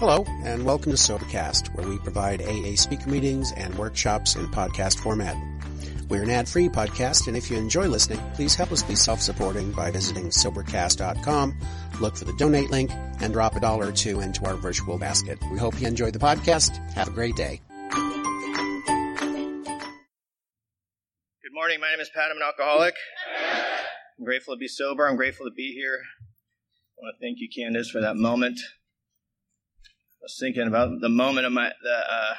Hello, and welcome to Sobercast, where we provide AA speaker meetings and workshops in podcast format. We're an ad-free podcast, and if you enjoy listening, please help us be self-supporting by visiting Sobercast.com, look for the donate link, and drop a dollar or two into our virtual basket. We hope you enjoy the podcast. Have a great day. Good morning. My name is Pat. I'm an alcoholic. I'm grateful to be sober. I'm grateful to be here. I want to thank you, Candace, for that moment. I was thinking about the moment of my the uh,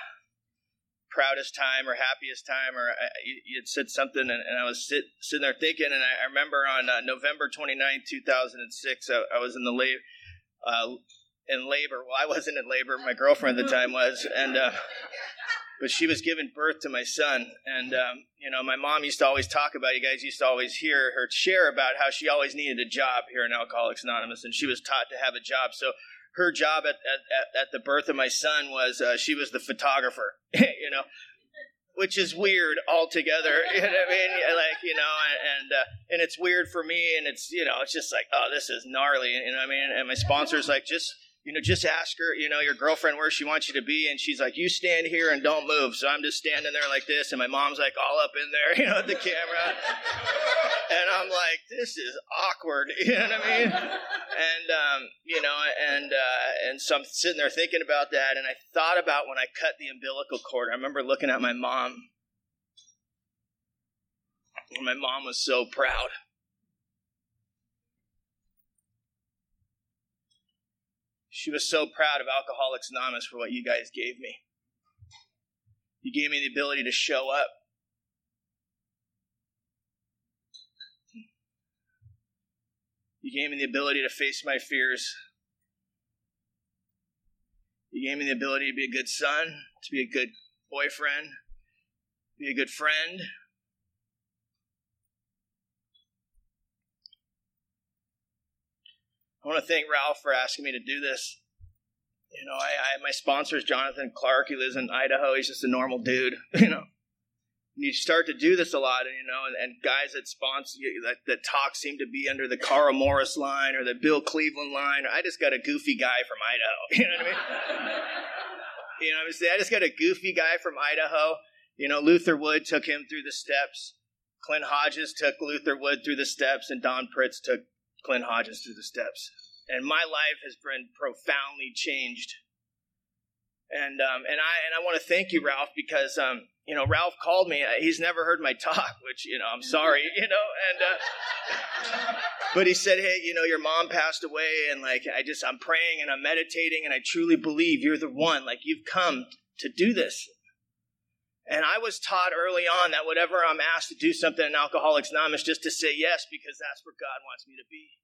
proudest time or happiest time, or I, you, you, said something, and, and I was sit, sitting there thinking, and I, I remember on uh, November 29, 2006, I, I was in the labor, uh, in labor. Well, I wasn't in labor; my girlfriend at the time was, and uh, but she was giving birth to my son, and um, you know, my mom used to always talk about. You guys used to always hear her share about how she always needed a job here in Alcoholics Anonymous, and she was taught to have a job. So her job at, at, at the birth of my son was uh, she was the photographer, you know, which is weird altogether. You know I mean? Like, you know, and, uh, and it's weird for me. And it's, you know, it's just like, oh, this is gnarly. You know what I mean? And my sponsor's like, just, you know, just ask her, you know, your girlfriend where she wants you to be. And she's like, you stand here and don't move. So I'm just standing there like this. And my mom's like all up in there, you know, at the camera. and I'm like, this is awkward. You know what I mean? And, um, you know, and, uh, and so I'm sitting there thinking about that. And I thought about when I cut the umbilical cord. I remember looking at my mom. And my mom was so proud. She was so proud of Alcoholics Anonymous for what you guys gave me. You gave me the ability to show up. You gave me the ability to face my fears. You gave me the ability to be a good son, to be a good boyfriend, be a good friend, I want to thank Ralph for asking me to do this. You know, I, I my sponsor is Jonathan Clark. He lives in Idaho. He's just a normal dude. You know, and you start to do this a lot, and you know, and, and guys that sponsor that, that talk seem to be under the Carl Morris line or the Bill Cleveland line. I just got a goofy guy from Idaho. You know what I mean? you know, I'm saying I just got a goofy guy from Idaho. You know, Luther Wood took him through the steps. Clint Hodges took Luther Wood through the steps, and Don Pritz took Clint Hodges through the steps. And my life has been profoundly changed. And um, and I and I want to thank you, Ralph, because um, you know Ralph called me. He's never heard my talk, which you know I'm sorry, you know. And uh, but he said, hey, you know, your mom passed away, and like I just I'm praying and I'm meditating, and I truly believe you're the one. Like you've come to do this. And I was taught early on that whatever I'm asked to do something in Alcoholics Anonymous, just to say yes because that's where God wants me to be.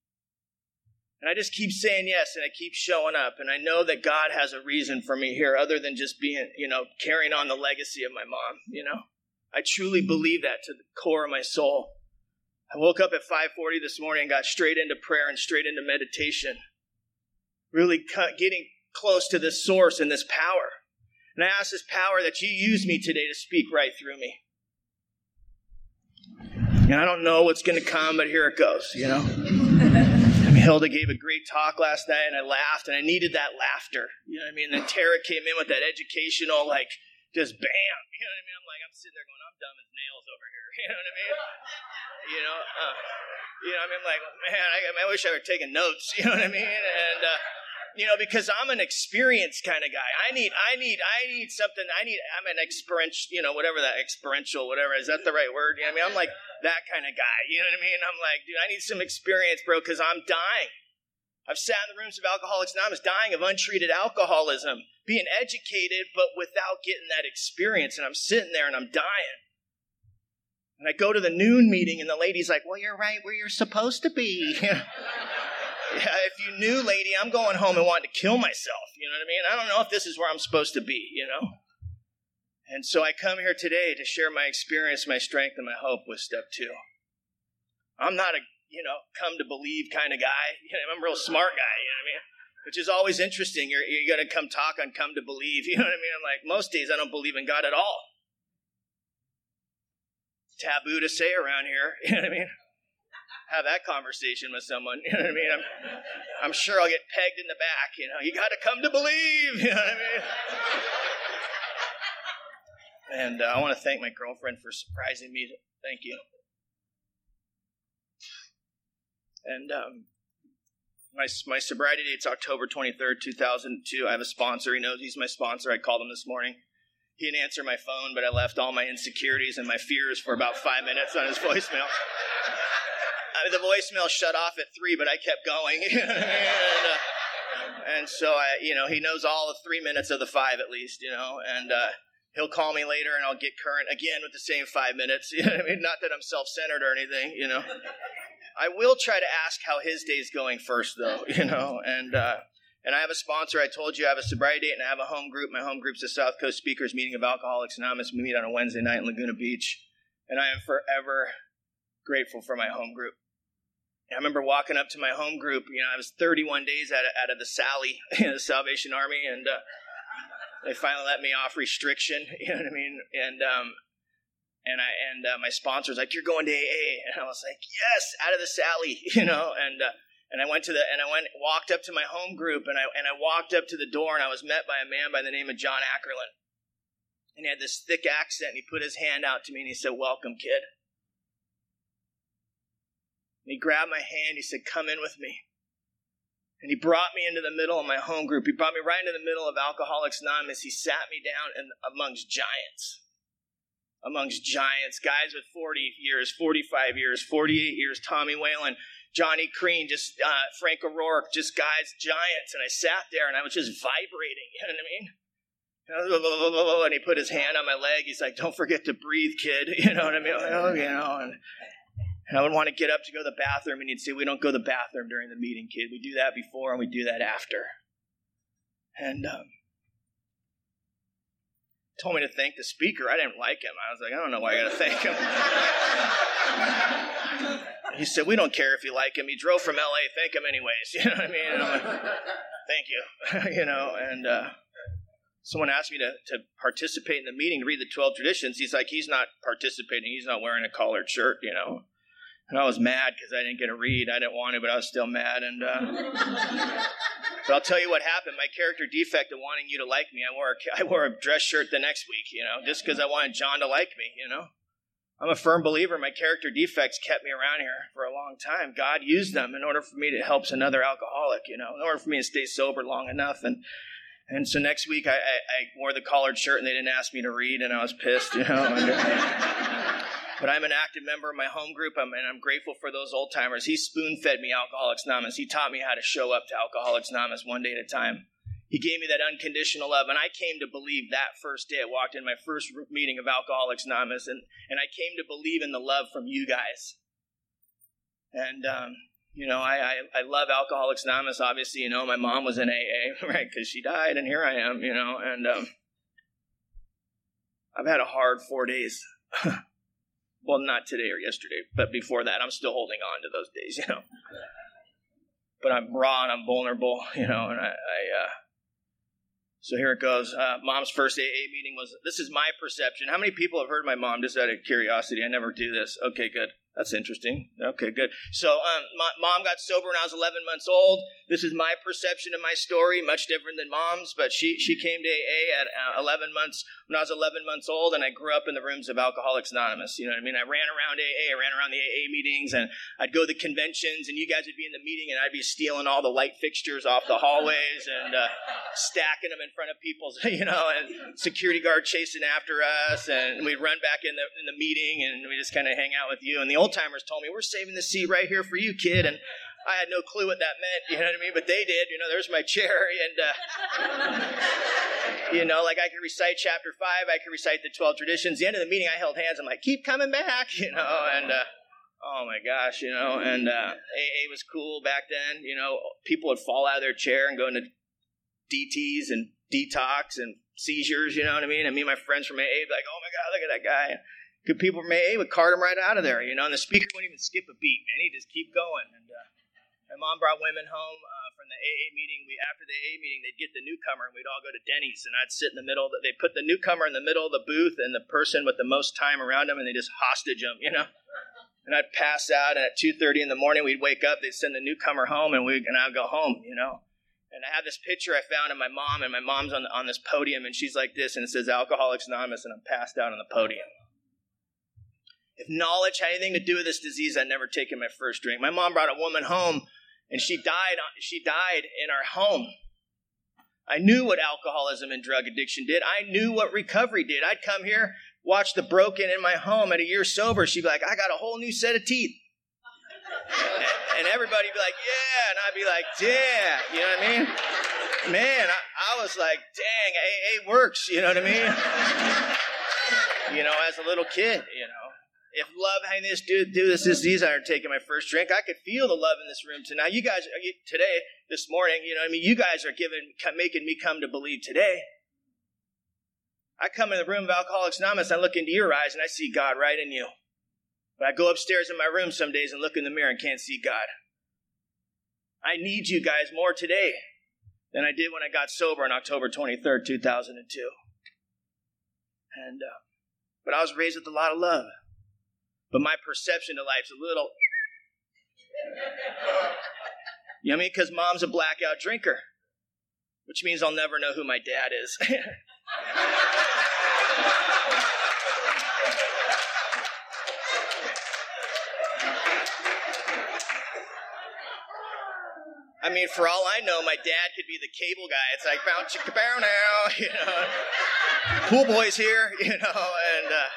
And I just keep saying yes and I keep showing up. And I know that God has a reason for me here other than just being, you know, carrying on the legacy of my mom, you know. I truly believe that to the core of my soul. I woke up at 5:40 this morning and got straight into prayer and straight into meditation. Really getting close to this source and this power. And I ask this power that you use me today to speak right through me. And I don't know what's going to come, but here it goes, you know? I mean, Hilda gave a great talk last night, and I laughed, and I needed that laughter. You know what I mean? And then Tara came in with that educational, like, just bam. You know what I mean? I'm like, I'm sitting there going, I'm dumb as nails over here. You know what I mean? You know, uh, you know, I mean, I'm like, man, I, I wish I were taking notes. You know what I mean? And, uh, you know, because I'm an experienced kind of guy. I need, I need, I need something. I need, I'm an experiential, you know, whatever that experiential, whatever is that the right word? You know what I mean? I'm like that kind of guy. You know what I mean? I'm like, dude, I need some experience, bro, because I'm dying. I've sat in the rooms of Alcoholics Anonymous, dying of untreated alcoholism, being educated, but without getting that experience. And I'm sitting there and I'm dying. And I go to the noon meeting, and the lady's like, "Well, you're right where you're supposed to be." if you knew, lady, I'm going home and wanting to kill myself. You know what I mean? I don't know if this is where I'm supposed to be, you know? And so I come here today to share my experience, my strength, and my hope with step two. I'm not a, you know, come to believe kind of guy. I'm a real smart guy, you know what I mean? Which is always interesting. You're, you're going to come talk on come to believe. You know what I mean? I'm like, most days I don't believe in God at all. Taboo to say around here. You know what I mean? Have that conversation with someone. You know what I mean? I'm, I'm sure I'll get pegged in the back. You know, you got to come to believe. You know what I mean? And uh, I want to thank my girlfriend for surprising me. Thank you. And um, my my sobriety date's October 23rd, 2002. I have a sponsor. He knows he's my sponsor. I called him this morning. He didn't answer my phone, but I left all my insecurities and my fears for about five minutes on his voicemail. The voicemail shut off at three, but I kept going. and, uh, and, so I, you know, he knows all the three minutes of the five at least, you know, and uh, he'll call me later and I'll get current again with the same five minutes. You know I mean? Not that I'm self-centered or anything, you know. I will try to ask how his day's going first, though, you know, and uh, and I have a sponsor. I told you I have a sobriety date and I have a home group. My home group's the South Coast Speakers Meeting of Alcoholics Anonymous. We meet on a Wednesday night in Laguna Beach, and I am forever grateful for my home group. I remember walking up to my home group. You know, I was 31 days out of, out of the Sally, the Salvation Army, and uh, they finally let me off restriction. You know what I mean? And um, and I and uh, my sponsor was like, "You're going to AA," and I was like, "Yes, out of the Sally," you know. And uh, and I went to the and I went walked up to my home group, and I and I walked up to the door, and I was met by a man by the name of John Ackerland, and he had this thick accent, and he put his hand out to me, and he said, "Welcome, kid." And he grabbed my hand. He said, "Come in with me." And he brought me into the middle of my home group. He brought me right into the middle of Alcoholics Anonymous. He sat me down and amongst giants amongst giants, guys with 40 years, 45 years, 48 years, Tommy Whalen, Johnny Crean, just uh, Frank O'Rourke, just guys, giants. And I sat there and I was just vibrating, you know what I mean? And he put his hand on my leg. He's like, "Don't forget to breathe, kid." You know what I mean? Oh, you know. And, and I would want to get up to go to the bathroom, and he'd say, "We don't go to the bathroom during the meeting, kid. We do that before, and we do that after." And um, told me to thank the speaker. I didn't like him. I was like, I don't know why I got to thank him. he said, We don't care if you like him. He drove from LA. Thank him anyways. You know what I mean? And I'm like, Thank you. you know, and uh, someone asked me to, to participate in the meeting to read the 12 traditions. He's like, He's not participating. He's not wearing a collared shirt, you know. And I was mad because I didn't get a read. I didn't want to, but I was still mad. And uh, but I'll tell you what happened. My character defect of wanting you to like me, I wore a, I wore a dress shirt the next week, you know, just because I wanted John to like me, you know. I'm a firm believer my character defects kept me around here for a long time. God used them in order for me to help another alcoholic, you know, in order for me to stay sober long enough. And and so next week I, I, I wore the collared shirt and they didn't ask me to read and I was pissed, you know. But I'm an active member of my home group, I'm, and I'm grateful for those old timers. He spoon fed me Alcoholics Anonymous. He taught me how to show up to Alcoholics Anonymous one day at a time. He gave me that unconditional love, and I came to believe that first day. I walked in my first meeting of Alcoholics Anonymous, and, and I came to believe in the love from you guys. And, um, you know, I, I, I love Alcoholics Anonymous. Obviously, you know, my mom was in AA, right? Because she died, and here I am, you know, and um, I've had a hard four days. well, not today or yesterday, but before that, I'm still holding on to those days, you know. But I'm raw and I'm vulnerable, you know, and I, I uh, so here it goes. Uh, mom's first AA meeting was. This is my perception. How many people have heard my mom? Just out of curiosity, I never do this. Okay, good. That's interesting. Okay, good. So, um, my, mom got sober when I was 11 months old. This is my perception of my story, much different than mom's. But she she came to AA at uh, 11 months when I was 11 months old, and I grew up in the rooms of Alcoholics Anonymous. You know what I mean? I ran around AA, I ran around the AA meetings, and I'd go to the conventions, and you guys would be in the meeting, and I'd be stealing all the light fixtures off the hallways and uh, stacking them in front of people's, you know, and security guard chasing after us, and we'd run back in the in the meeting, and we just kind of hang out with you. And the old timers told me, We're saving the seat right here for you, kid. And I had no clue what that meant, you know what I mean? But they did, you know, there's my chair. And, uh, you know, like I could recite chapter five, I could recite the 12 traditions. The end of the meeting, I held hands. I'm like, Keep coming back, you know, and, uh, Oh my gosh, you know, and uh, AA was cool back then. You know, people would fall out of their chair and go into DTs and detox and seizures. You know what I mean? And me and my friends from AA, like, oh my god, look at that guy good people from AA would cart him right out of there, you know. And the speaker wouldn't even skip a beat, man. He'd just keep going. And uh, my mom brought women home uh, from the AA meeting. We after the AA meeting, they'd get the newcomer, and we'd all go to Denny's, and I'd sit in the middle. They put the newcomer in the middle of the booth, and the person with the most time around them, and they just hostage them, you know. and I'd pass out, and at 2.30 in the morning, we'd wake up, they'd send the newcomer home, and, we, and I'd go home, you know. And I have this picture I found of my mom, and my mom's on, the, on this podium, and she's like this, and it says Alcoholics Anonymous, and I'm passed out on the podium. If knowledge had anything to do with this disease, I'd never taken my first drink. My mom brought a woman home, and she died, she died in our home. I knew what alcoholism and drug addiction did. I knew what recovery did. I'd come here, watch the broken in my home at a year sober. She'd be like, I got a whole new set of teeth. and everybody'd be like, yeah. And I'd be like, yeah. You know what I mean? Man, I, I was like, dang, AA works. You know what I mean? you know, as a little kid, you know if love had this do, do this disease I are taking my first drink, I could feel the love in this room tonight. You guys, today, this morning, you know, I mean, you guys are giving, making me come to believe today. I come in the room of Alcoholics Anonymous, I look into your eyes, and I see God right in you. But I go upstairs in my room some days and look in the mirror and can't see God. I need you guys more today than I did when I got sober on October 23rd, 2002. And, uh, but I was raised with a lot of love. But my perception of life's a little. You know what I mean? Because mom's a blackout drinker, which means I'll never know who my dad is. I mean, for all I know, my dad could be the cable guy. It's like, bounce chicka bow now, you know. Pool boy's here, you know, and, uh,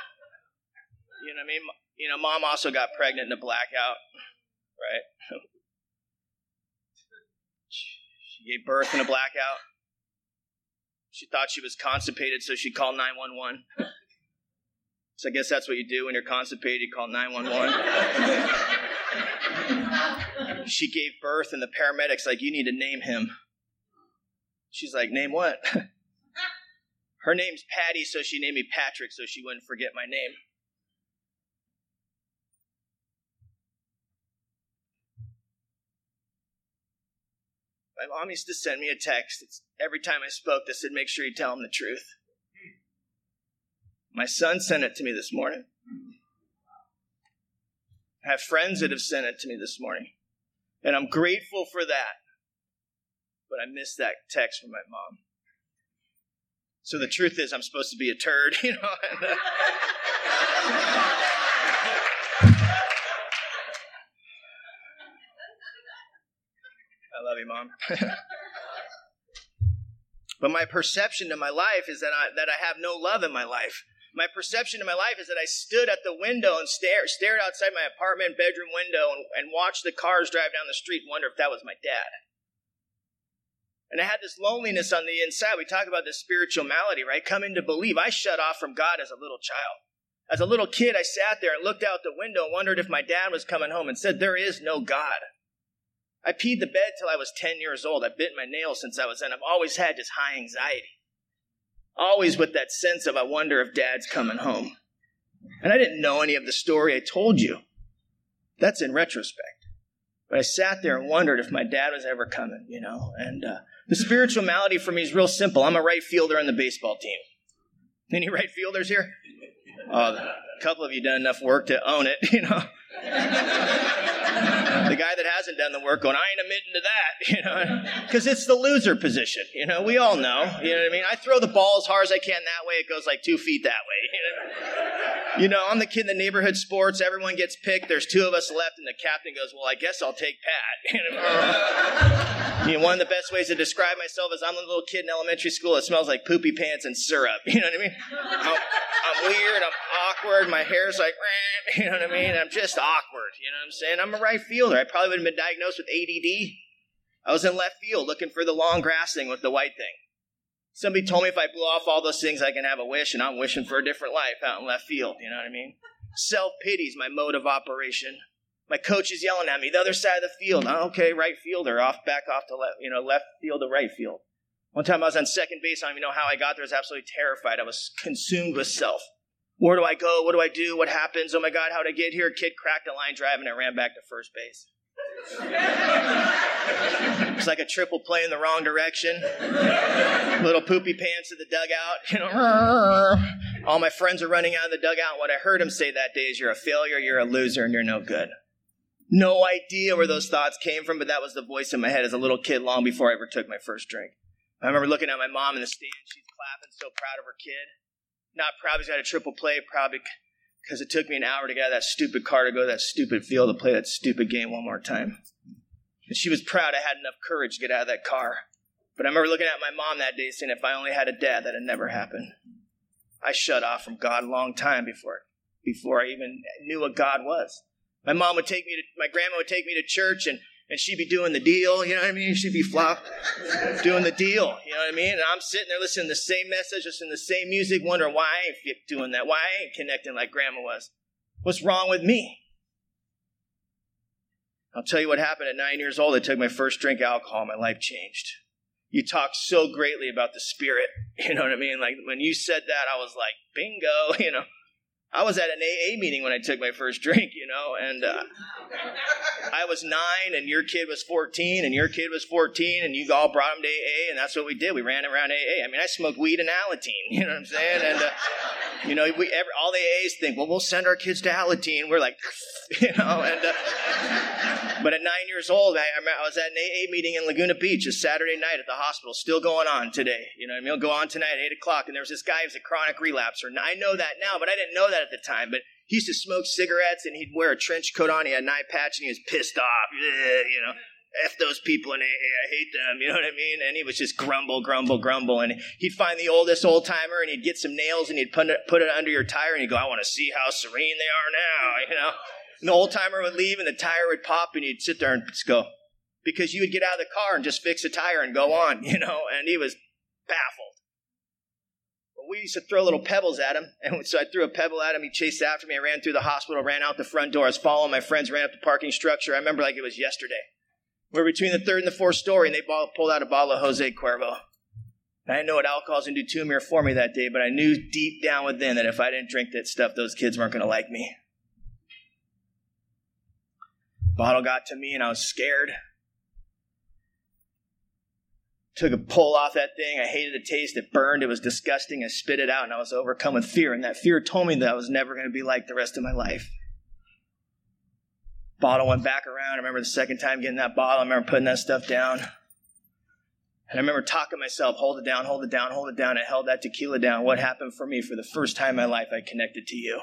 you know what I mean? You know, mom also got pregnant in a blackout, right? she gave birth in a blackout. She thought she was constipated, so she called 911. So I guess that's what you do when you're constipated, you call 911. she gave birth, and the paramedics like, you need to name him. She's like, name what? Her name's Patty, so she named me Patrick so she wouldn't forget my name. My mom used to send me a text it's, every time I spoke that said, make sure you tell him the truth. My son sent it to me this morning. I have friends that have sent it to me this morning. And I'm grateful for that. But I missed that text from my mom. So the truth is, I'm supposed to be a turd, you know. I love you, Mom. but my perception to my life is that I, that I have no love in my life. My perception in my life is that I stood at the window and stare, stared outside my apartment bedroom window and, and watched the cars drive down the street and wonder if that was my dad. And I had this loneliness on the inside. We talk about this spiritual malady, right? Coming to believe. I shut off from God as a little child. As a little kid, I sat there and looked out the window and wondered if my dad was coming home and said, There is no God. I peed the bed till I was 10 years old. I bit my nails since I was in. I've always had just high anxiety. Always with that sense of, I wonder if dad's coming home. And I didn't know any of the story I told you. That's in retrospect. But I sat there and wondered if my dad was ever coming, you know. And uh, the spiritual malady for me is real simple. I'm a right fielder on the baseball team. Any right fielders here? Oh, a couple of you done enough work to own it, you know the guy that hasn't done the work going, I ain't admitting to that, you know, because it's the loser position. You know, we all know. You know what I mean? I throw the ball as hard as I can that way. It goes like two feet that way. You know, you know I'm the kid in the neighborhood sports. Everyone gets picked. There's two of us left, and the captain goes, Well, I guess I'll take Pat. You know, one of the best ways to describe myself is I'm the little kid in elementary school that smells like poopy pants and syrup. You know what I mean? I'm, I'm weird. I'm awkward. My hair's like, you know what I mean? I'm just awkward. You know what I'm saying? I'm a right fielder. I probably would have been diagnosed with ADD. I was in left field looking for the long grass thing with the white thing. Somebody told me if I blow off all those things, I can have a wish, and I'm wishing for a different life out in left field. You know what I mean? Self pity is my mode of operation. My coach is yelling at me, the other side of the field. Oh, okay, right fielder, off back off to left, you know, left field to right field. One time I was on second base. I don't even know how I got there. I was absolutely terrified. I was consumed with self. Where do I go? What do I do? What happens? Oh my God, how did I get here? Kid cracked a line drive and I ran back to first base. It's like a triple play in the wrong direction. Little poopy pants at the dugout. All my friends are running out of the dugout. What I heard him say that day is, You're a failure, you're a loser, and you're no good. No idea where those thoughts came from, but that was the voice in my head as a little kid long before I ever took my first drink. I remember looking at my mom in the stand. She's clapping, so proud of her kid. Not proud I had a triple play, proud because it took me an hour to get out of that stupid car to go to that stupid field to play that stupid game one more time. And she was proud I had enough courage to get out of that car. But I remember looking at my mom that day saying, if I only had a dad, that had never happened. I shut off from God a long time before, before I even knew what God was. My mom would take me to, my grandma would take me to church and, and she'd be doing the deal, you know what I mean? She'd be flop, doing the deal, you know what I mean? And I'm sitting there listening to the same message, listening to the same music, wondering why I ain't doing that, why I ain't connecting like grandma was. What's wrong with me? I'll tell you what happened at nine years old. I took my first drink of alcohol. My life changed you talk so greatly about the spirit. You know what I mean? Like when you said that, I was like, bingo, you know. I was at an AA meeting when I took my first drink, you know, and uh, I was nine, and your kid was 14, and your kid was 14, and you all brought him to AA, and that's what we did. We ran around AA. I mean, I smoked weed and Alateen, you know what I'm saying? And, uh, you know, we every, all the AAs think, well, we'll send our kids to Alateen. We're like, you know, and. Uh, but at nine years old, I, I, was at an AA meeting in Laguna Beach a Saturday night at the hospital, still going on today. You know, I mean, it'll go on tonight at eight o'clock. And there was this guy who's a chronic relapser. Now, I know that now, but I didn't know that at the time. But he used to smoke cigarettes and he'd wear a trench coat on. He had an eye patch and he was pissed off. You know, F those people AA, I hate them, you know what I mean? And he was just grumble, grumble, grumble. And he'd find the oldest old timer and he'd get some nails and he'd put it, put it under your tire and he'd go, I want to see how serene they are now, you know? The old timer would leave and the tire would pop and you'd sit there and just go. Because you would get out of the car and just fix the tire and go on, you know, and he was baffled. But we used to throw little pebbles at him. And so I threw a pebble at him. He chased after me. I ran through the hospital, ran out the front door. I was following my friends, ran up the parking structure. I remember like it was yesterday. We are between the third and the fourth story, and they pulled out a bottle of Jose Cuervo. I didn't know what alcohol was going to do to me or for me that day, but I knew deep down within that if I didn't drink that stuff, those kids weren't going to like me. Bottle got to me and I was scared. Took a pull off that thing. I hated the taste. It burned. It was disgusting. I spit it out and I was overcome with fear. And that fear told me that I was never going to be like the rest of my life. Bottle went back around. I remember the second time getting that bottle. I remember putting that stuff down. And I remember talking to myself, hold it down, hold it down, hold it down. I held that tequila down. What happened for me for the first time in my life, I connected to you.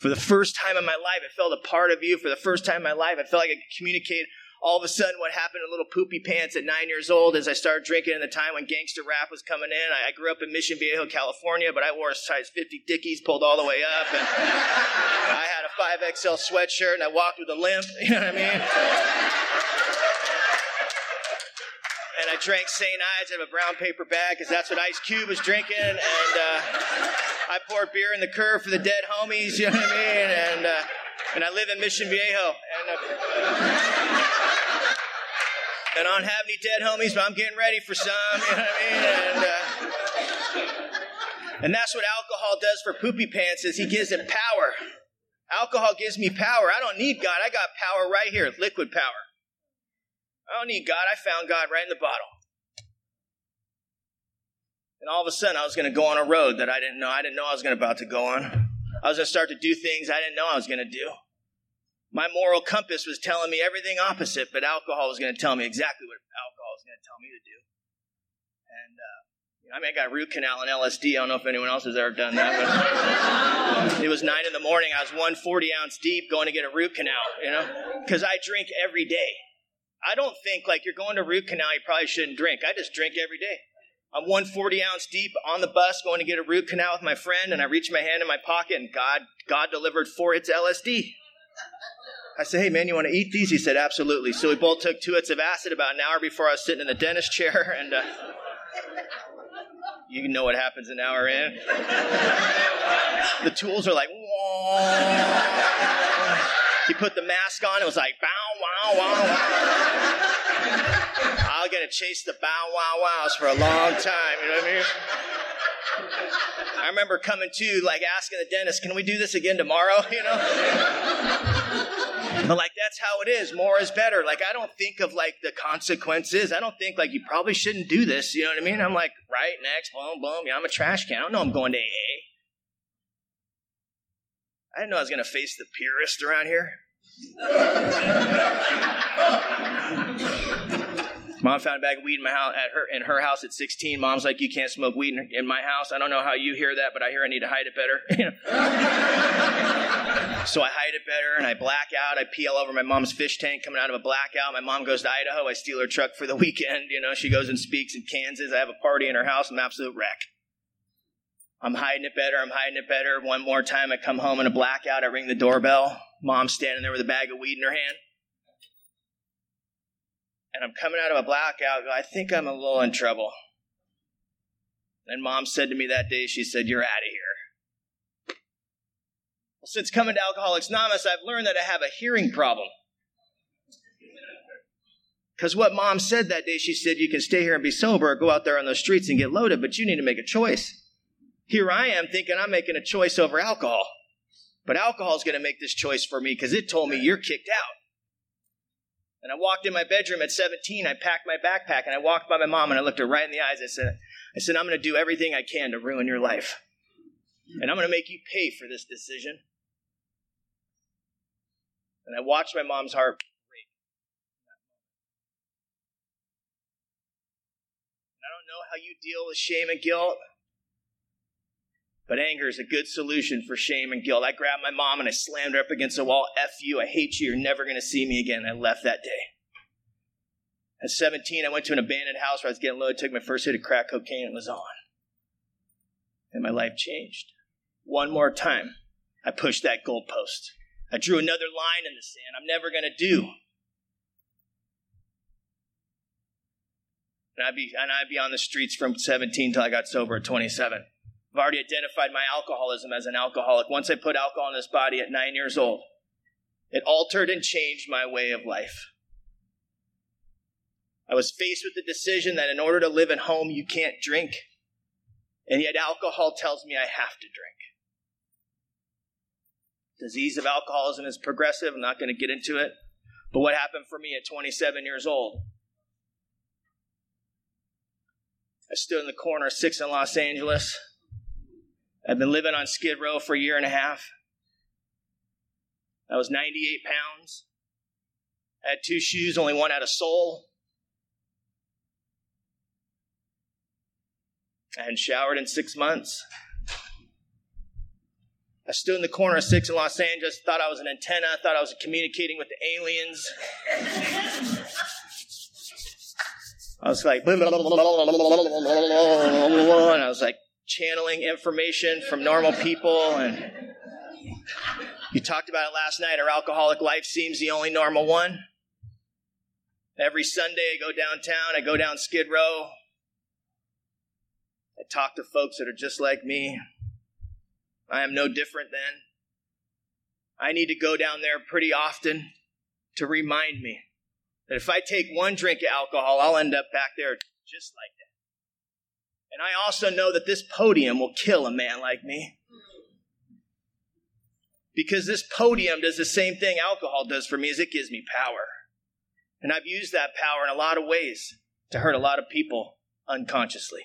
For the first time in my life, I felt a part of you. For the first time in my life, I felt like I could communicate all of a sudden what happened to little poopy pants at nine years old as I started drinking in the time when gangster rap was coming in. I, grew up in Mission Viejo, California, but I wore a size 50 Dickies pulled all the way up. And I had a 5XL sweatshirt and I walked with a limp. You know what I mean? and I drank St. Ides out of a brown paper bag because that's what Ice Cube was drinking. And uh, I pour beer in the curve for the dead homies, you know what I mean? And, uh, and I live in Mission Viejo. And, uh, and I don't have any dead homies, but I'm getting ready for some, you know what I mean? And, uh, and that's what alcohol does for poopy pants is he gives it power. Alcohol gives me power. I don't need God. I got power right here, liquid power. I don't need God. I found God right in the bottle. All of a sudden, I was going to go on a road that I didn't know. I didn't know I was going to about to go on. I was going to start to do things I didn't know I was going to do. My moral compass was telling me everything opposite, but alcohol was going to tell me exactly what alcohol was going to tell me to do. And uh, I mean, I got root canal and LSD. I don't know if anyone else has ever done that, but it was nine in the morning. I was one forty ounce deep going to get a root canal, you know, because I drink every day. I don't think like you're going to root canal, you probably shouldn't drink. I just drink every day. I'm 140 ounce deep on the bus going to get a root canal with my friend, and I reach my hand in my pocket, and God, God delivered four hits LSD. I said, "Hey man, you want to eat these?" He said, "Absolutely." So we both took two hits of acid about an hour before I was sitting in the dentist chair, and uh, you know what happens an hour in. the tools are like, Whoa. he put the mask on. It was like, bow, wow, wow, wow. Chase the bow wow wows for a long time. You know what I mean? I remember coming to, like asking the dentist, "Can we do this again tomorrow?" You know. But like that's how it is. More is better. Like I don't think of like the consequences. I don't think like you probably shouldn't do this. You know what I mean? I'm like, right, next, boom, boom. Yeah, I'm a trash can. I don't know I'm going to AA. I didn't know I was going to face the purist around here. Mom found a bag of weed in my house at her in her house at 16. Mom's like, "You can't smoke weed in, in my house." I don't know how you hear that, but I hear I need to hide it better. so I hide it better, and I black out. I pee all over my mom's fish tank coming out of a blackout. My mom goes to Idaho. I steal her truck for the weekend. You know, she goes and speaks in Kansas. I have a party in her house. I'm an absolute wreck. I'm hiding it better. I'm hiding it better. One more time, I come home in a blackout. I ring the doorbell. Mom's standing there with a bag of weed in her hand and I'm coming out of a blackout. I think I'm a little in trouble. And mom said to me that day, she said, You're out of here. Well, since coming to Alcoholics Anonymous, I've learned that I have a hearing problem. Because what mom said that day, she said, You can stay here and be sober or go out there on those streets and get loaded, but you need to make a choice. Here I am thinking I'm making a choice over alcohol. But alcohol is going to make this choice for me because it told me you're kicked out. And I walked in my bedroom at 17. I packed my backpack and I walked by my mom and I looked her right in the eyes. I said, I said, I'm going to do everything I can to ruin your life. And I'm going to make you pay for this decision. And I watched my mom's heart break. I don't know how you deal with shame and guilt. But anger is a good solution for shame and guilt. I grabbed my mom and I slammed her up against the wall. F you, I hate you, you're never going to see me again. I left that day. At 17, I went to an abandoned house where I was getting loaded, took my first hit of crack cocaine, and was on. And my life changed. One more time, I pushed that goalpost. I drew another line in the sand. I'm never going to do. And I'd be and I'd be on the streets from 17 till I got sober at 27. I've already identified my alcoholism as an alcoholic. Once I put alcohol in this body at nine years old, it altered and changed my way of life. I was faced with the decision that in order to live at home, you can't drink. And yet, alcohol tells me I have to drink. Disease of alcoholism is progressive. I'm not going to get into it. But what happened for me at 27 years old? I stood in the corner 6 in Los Angeles. I've been living on Skid Row for a year and a half. I was 98 pounds. I had two shoes, only one had a sole. I hadn't showered in six months. I stood in the corner of six in Los Angeles, thought I was an antenna, thought I was communicating with the aliens. I was like, and I was like, channeling information from normal people and you talked about it last night. Our alcoholic life seems the only normal one. Every Sunday, I go downtown, I go down Skid Row. I talk to folks that are just like me. I am no different then. I need to go down there pretty often to remind me that if I take one drink of alcohol, I'll end up back there just like. And I also know that this podium will kill a man like me. Because this podium does the same thing alcohol does for me is it gives me power. And I've used that power in a lot of ways to hurt a lot of people unconsciously,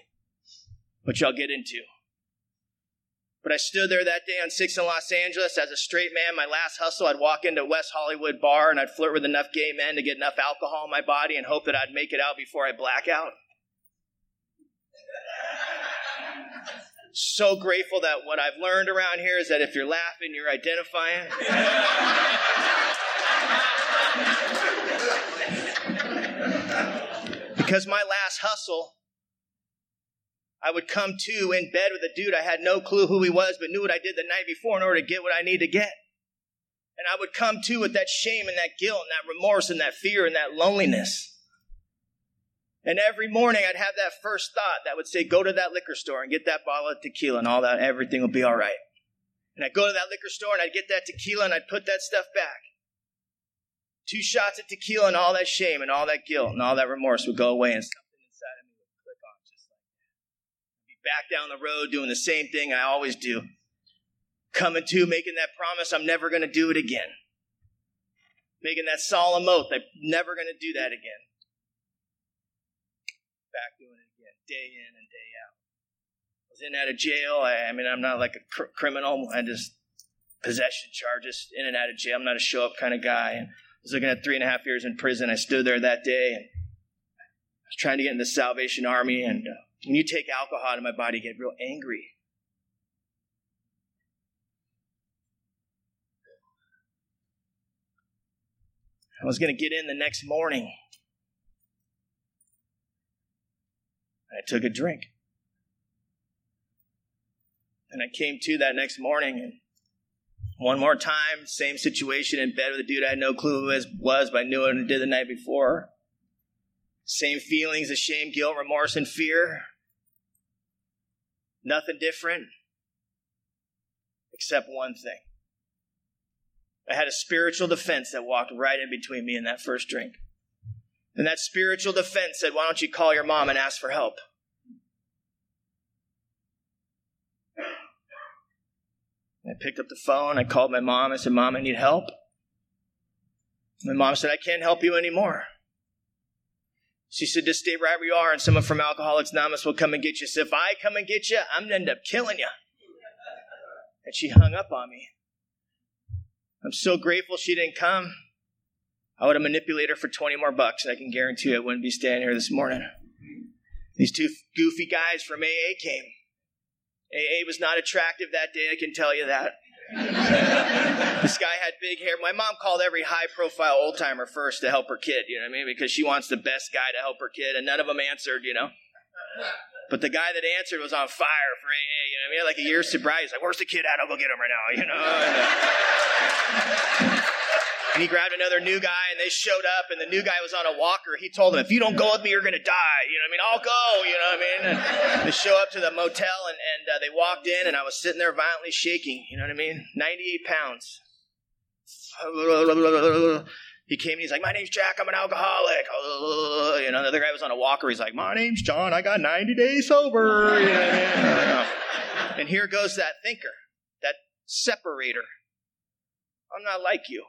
which I'll get into. But I stood there that day on 6 in Los Angeles as a straight man. My last hustle, I'd walk into a West Hollywood bar and I'd flirt with enough gay men to get enough alcohol in my body and hope that I'd make it out before I black out. So grateful that what I've learned around here is that if you're laughing, you're identifying. because my last hustle, I would come to in bed with a dude I had no clue who he was, but knew what I did the night before in order to get what I need to get. And I would come to with that shame and that guilt and that remorse and that fear and that loneliness. And every morning I'd have that first thought that would say, go to that liquor store and get that bottle of tequila and all that, everything will be all right. And I'd go to that liquor store and I'd get that tequila and I'd put that stuff back. Two shots of tequila and all that shame and all that guilt and all that remorse would go away and something inside of me would click on just like that. I'd be back down the road doing the same thing I always do. Coming to, making that promise I'm never going to do it again. Making that solemn oath I'm never going to do that again back doing it again, day in and day out. I was in and out of jail. I, I mean, I'm not like a cr- criminal. I just possession charges, in and out of jail. I'm not a show up kind of guy. And I was looking at three and a half years in prison. I stood there that day and I was trying to get in the Salvation Army. And uh, when you take alcohol out of my body, get real angry. I was going to get in the next morning. I took a drink. And I came to that next morning and one more time, same situation in bed with a dude I had no clue who was, was but I knew what I did the night before. Same feelings of shame, guilt, remorse, and fear. Nothing different except one thing. I had a spiritual defense that walked right in between me and that first drink. And that spiritual defense said, Why don't you call your mom and ask for help? I picked up the phone. I called my mom. I said, Mom, I need help. My mom said, I can't help you anymore. She said, just stay right where you are, and someone from Alcoholics Anonymous will come and get you. So if I come and get you, I'm going to end up killing you. And she hung up on me. I'm so grateful she didn't come. I would have manipulated her for 20 more bucks, and I can guarantee you I wouldn't be standing here this morning. These two goofy guys from AA came. AA was not attractive that day, I can tell you that. this guy had big hair. My mom called every high profile old timer first to help her kid, you know what I mean? Because she wants the best guy to help her kid, and none of them answered, you know? But the guy that answered was on fire for AA, you know what I mean? Like a year's sobriety. He's like, where's the kid at? I'll go get him right now, you know? And, he grabbed another new guy, and they showed up, and the new guy was on a walker. He told them, if you don't go with me, you're to die. You know what I mean? I'll go, you know what I mean? And they show up to the motel, and, and uh, they walked in, and I was sitting there violently shaking. You know what I mean? 98 pounds. He came and he's like, My name's Jack, I'm an alcoholic. You know, the other guy was on a walker. He's like, My name's John, I got 90 days sober. You know I mean? And here goes that thinker, that separator. I'm not like you.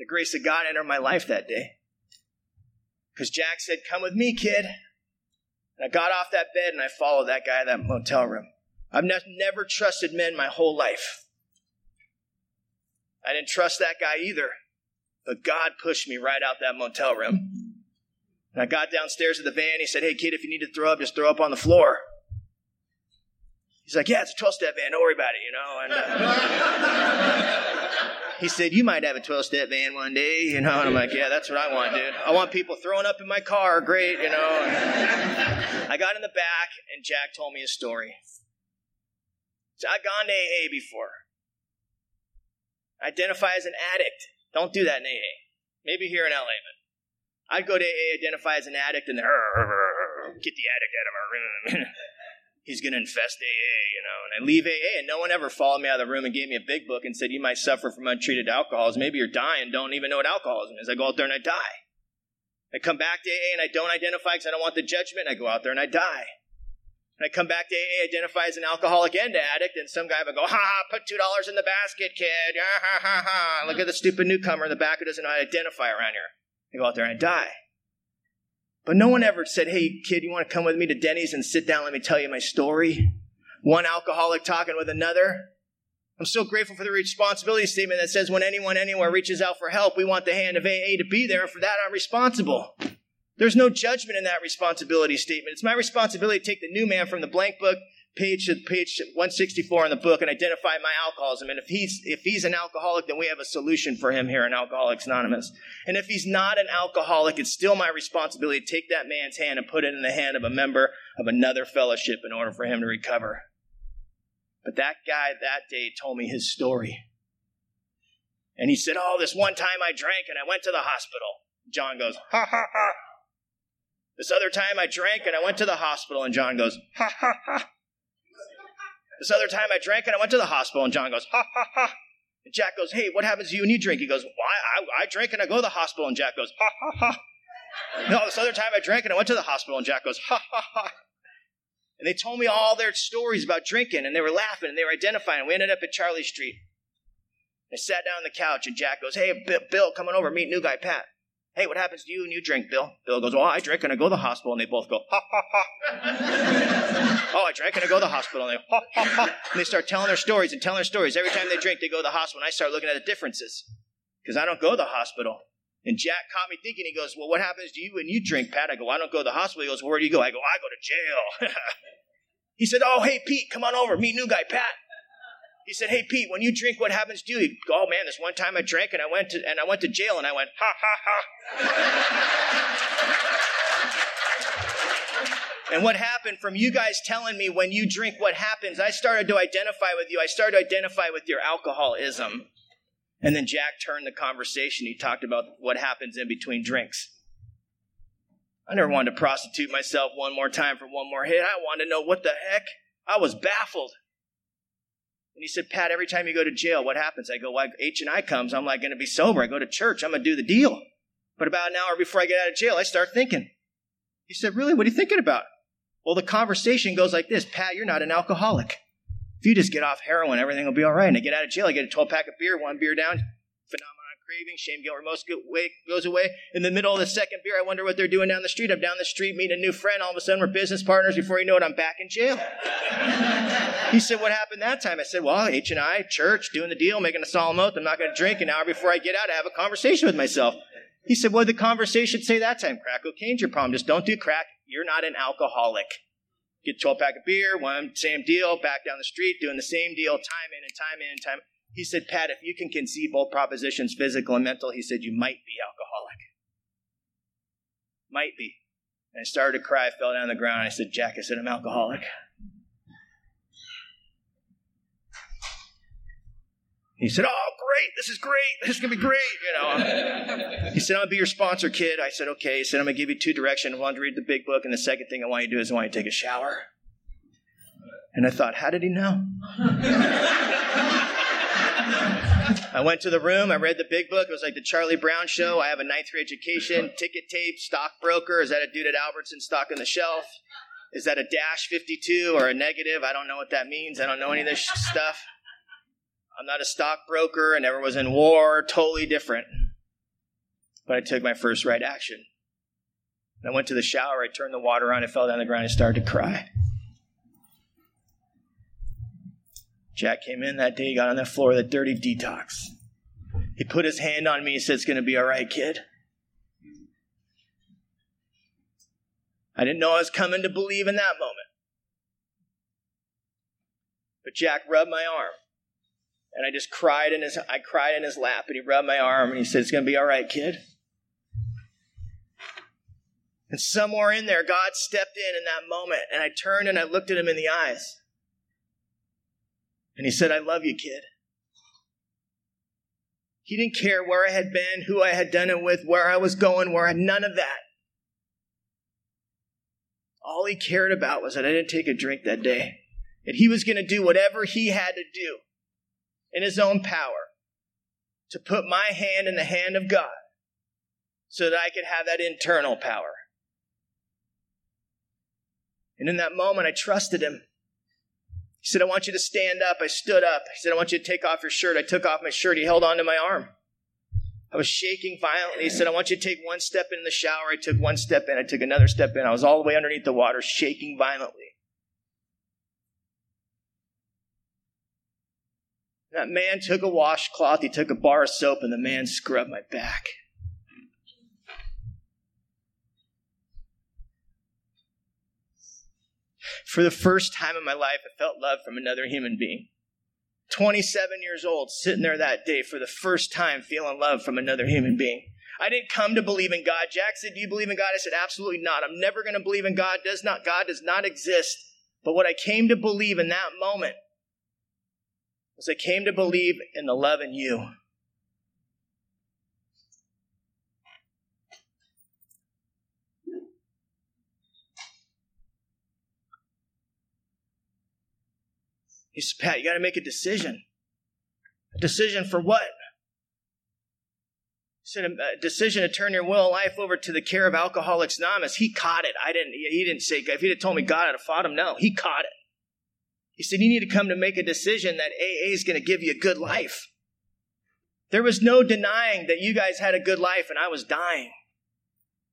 The grace of God entered my life that day. Because Jack said, Come with me, kid. And I got off that bed and I followed that guy in that motel room. I've ne- never trusted men my whole life. I didn't trust that guy either. But God pushed me right out that motel room. And I got downstairs to the van. He said, Hey, kid, if you need to throw up, just throw up on the floor. He's like, Yeah, it's a 12 step van. Don't worry about it, you know. And, uh, he said, You might have a 12 step van one day, you know. And I'm like, Yeah, that's what I want, dude. I want people throwing up in my car. Great, you know. And I got in the back, and Jack told me a story. So I'd gone to AA before. Identify as an addict. Don't do that in AA. Maybe here in LA, but I'd go to AA, identify as an addict, and then get the addict out of my room he's going to infest AA, you know. And I leave AA, and no one ever followed me out of the room and gave me a big book and said, You might suffer from untreated alcoholism. Maybe you're dying, don't even know what alcoholism is. I go out there and I die. I come back to AA and I don't identify because I don't want the judgment. I go out there and I die. And I come back to AA, identify as an alcoholic and addict, and some guy would go, ha ha, put two dollars in the basket, kid. Ha ha ha ha. Look at the stupid newcomer in the back who doesn't know how to identify around here. I go out there and I die. But no one ever said, hey, kid, you want to come with me to Denny's and sit down? Let me tell you my story. One alcoholic talking with another. I'm so grateful for the responsibility statement that says when anyone anywhere reaches out for help, we want the hand of AA to be there, and for that, I'm responsible. There's no judgment in that responsibility statement. It's my responsibility to take the new man from the blank book page page 164 in the book and identify my alcoholism. And if he's if he's an alcoholic, then we have a solution for him here in Alcoholics Anonymous. And if he's not an alcoholic, it's still my responsibility to take that man's hand and put it in the hand of a member of another fellowship in order for him to recover. But that guy that day told me his story. And he said, Oh, this one time I drank and I went to the hospital. John goes, Ha ha ha. This other time I drank and I went to the hospital, and John goes, Ha ha ha. This other time I drank and I went to the hospital, and John goes, ha ha ha. And Jack goes, hey, what happens to you when you drink? He goes, well, I, I, drink and I go to the hospital, and Jack goes, ha ha ha. No, this other time I drank and I went to the hospital, and Jack goes, ha ha ha. And they told me all their stories about drinking, and they were laughing and they were identifying. We ended up at Charlie Street. I sat down on the couch, and Jack goes, hey, Bill, coming over, meet new guy Pat. Hey, what happens to you when you drink, Bill? Bill goes, Well, I drink and I go to the hospital. And they both go, Ha, ha, ha. oh, I drank and I go to the hospital. And they, ha, ha, ha. And they start telling their stories and telling their stories. Every time they drink, they go to the hospital. And I start looking at the differences because I don't go to the hospital. And Jack caught me thinking, he goes, Well, what happens to you when you drink, Pat? I go, I don't go to the hospital. He goes, Where do you go? I go, I go to jail. he said, Oh, hey, Pete, come on over. Meet new guy, Pat. He said, Hey Pete, when you drink, what happens to you? He, oh man, this one time I drank and I went to and I went to jail and I went, ha ha ha. and what happened from you guys telling me when you drink what happens, I started to identify with you. I started to identify with your alcoholism. And then Jack turned the conversation. He talked about what happens in between drinks. I never wanted to prostitute myself one more time for one more hit. I wanted to know what the heck. I was baffled. And he said, Pat, every time you go to jail, what happens? I go, well, H and I comes. I'm like going to be sober. I go to church. I'm going to do the deal. But about an hour before I get out of jail, I start thinking. He said, really? What are you thinking about? Well, the conversation goes like this. Pat, you're not an alcoholic. If you just get off heroin, everything will be all right. And I get out of jail. I get a 12 pack of beer, one beer down, craving, shame, guilt, remorse goes away. In the middle of the second beer, I wonder what they're doing down the street. I'm down the street meeting a new friend. All of a sudden, we're business partners. Before you know it, I'm back in jail. he said, "What happened that time?" I said, "Well, H and I, church, doing the deal, making a solemn oath. I'm not going to drink an hour before I get out. I have a conversation with myself." He said, "What did the conversation say that time? Crack cocaine's your problem. Just don't do crack. You're not an alcoholic." Get 12 pack of beer, one same deal, back down the street, doing the same deal, time in and time in and time. He said, Pat, if you can conceive both propositions, physical and mental, he said, you might be alcoholic. Might be. And I started to cry, I fell down on the ground. I said, Jack, I said, I'm alcoholic. He said, Oh, great. This is great. This is going to be great. You know, he said, I'm going to be your sponsor, kid. I said, Okay. He said, I'm going to give you two directions. I One to read the big book. And the second thing I want you to do is I want you to take a shower. And I thought, How did he know? I went to the room. I read the big book. It was like the Charlie Brown show. I have a ninth grade education, ticker tape, stockbroker. Is that a dude at Albertson stocking the shelf? Is that a dash 52 or a negative? I don't know what that means. I don't know any of this stuff. I'm not a stockbroker. I never was in war. Totally different. But I took my first right action. I went to the shower. I turned the water on. I fell down the ground. I started to cry. Jack came in that day, he got on the floor of the dirty detox. He put his hand on me and said, It's going to be all right, kid. I didn't know I was coming to believe in that moment. But Jack rubbed my arm. And I just cried in his I cried in his lap and he rubbed my arm and he said, It's gonna be all right, kid. And somewhere in there, God stepped in in that moment, and I turned and I looked at him in the eyes. And he said, I love you, kid. He didn't care where I had been, who I had done it with, where I was going, where I, none of that. All he cared about was that I didn't take a drink that day. And he was going to do whatever he had to do in his own power to put my hand in the hand of God so that I could have that internal power. And in that moment, I trusted him. He said, I want you to stand up. I stood up. He said, I want you to take off your shirt. I took off my shirt. He held onto my arm. I was shaking violently. He said, I want you to take one step in the shower. I took one step in. I took another step in. I was all the way underneath the water, shaking violently. That man took a washcloth, he took a bar of soap, and the man scrubbed my back. For the first time in my life, I felt love from another human being. 27 years old, sitting there that day for the first time, feeling love from another human being. I didn't come to believe in God. Jack said, Do you believe in God? I said, Absolutely not. I'm never going to believe in God. Does not, God does not exist. But what I came to believe in that moment was I came to believe in the love in you. He said, Pat, you got to make a decision. A decision for what? He said, um, a decision to turn your will and life over to the care of Alcoholics Anonymous. He caught it. I didn't, he didn't say, if he'd have told me God, I'd have fought him. No, he caught it. He said, you need to come to make a decision that AA is going to give you a good life. There was no denying that you guys had a good life and I was dying.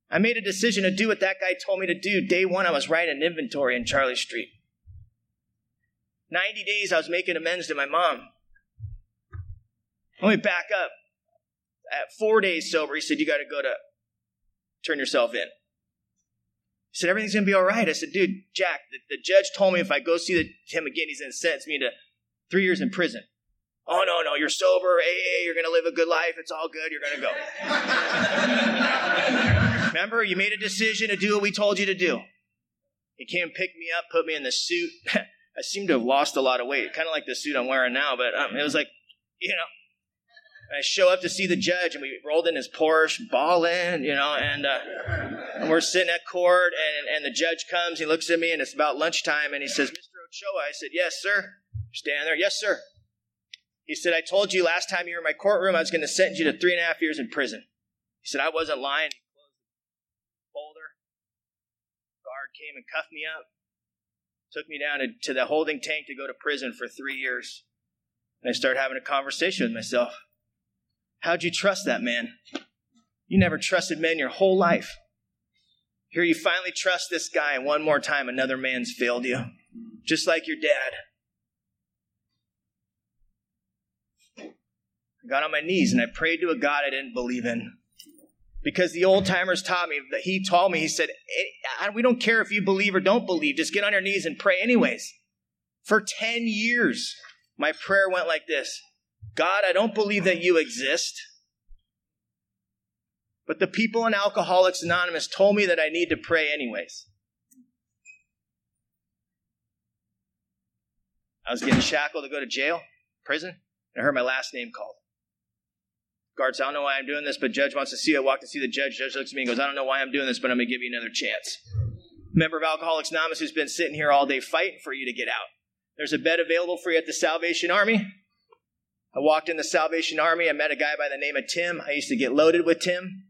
I made a decision to do what that guy told me to do. Day one, I was writing an inventory in Charlie Street. 90 days, I was making amends to my mom. Let me back up. At four days sober, he said, You got to go to turn yourself in. He said, Everything's going to be all right. I said, Dude, Jack, the, the judge told me if I go see the, him again, he's going to sentence me to three years in prison. Oh, no, no, you're sober, AA, you're going to live a good life, it's all good, you're going to go. Remember, you made a decision to do what we told you to do. He came pick me up, put me in the suit. I seem to have lost a lot of weight, kind of like the suit I'm wearing now, but um, it was like, you know, I show up to see the judge, and we rolled in his Porsche, balling, you know, and, uh, and we're sitting at court, and, and the judge comes, he looks at me, and it's about lunchtime, and he says, Mr. Ochoa. I said, Yes, sir. Stand there. Yes, sir. He said, I told you last time you were in my courtroom I was going to sentence you to three and a half years in prison. He said, I wasn't lying. The folder. Guard came and cuffed me up, took me down to, to the holding tank to go to prison for three years. And I started having a conversation with myself. How'd you trust that man? You never trusted men your whole life. Here you finally trust this guy, and one more time another man's failed you. Just like your dad. I got on my knees and I prayed to a God I didn't believe in. Because the old timers taught me that he told me, he said, eh, We don't care if you believe or don't believe, just get on your knees and pray anyways. For 10 years, my prayer went like this God, I don't believe that you exist. But the people in Alcoholics Anonymous told me that I need to pray anyways. I was getting shackled to go to jail, prison, and I heard my last name called. Guards, I don't know why I'm doing this, but judge wants to see you. I walk to see the judge. Judge looks at me and goes, I don't know why I'm doing this, but I'm going to give you another chance. Member of Alcoholics Anonymous who's been sitting here all day fighting for you to get out. There's a bed available for you at the Salvation Army. I walked in the Salvation Army. I met a guy by the name of Tim. I used to get loaded with Tim.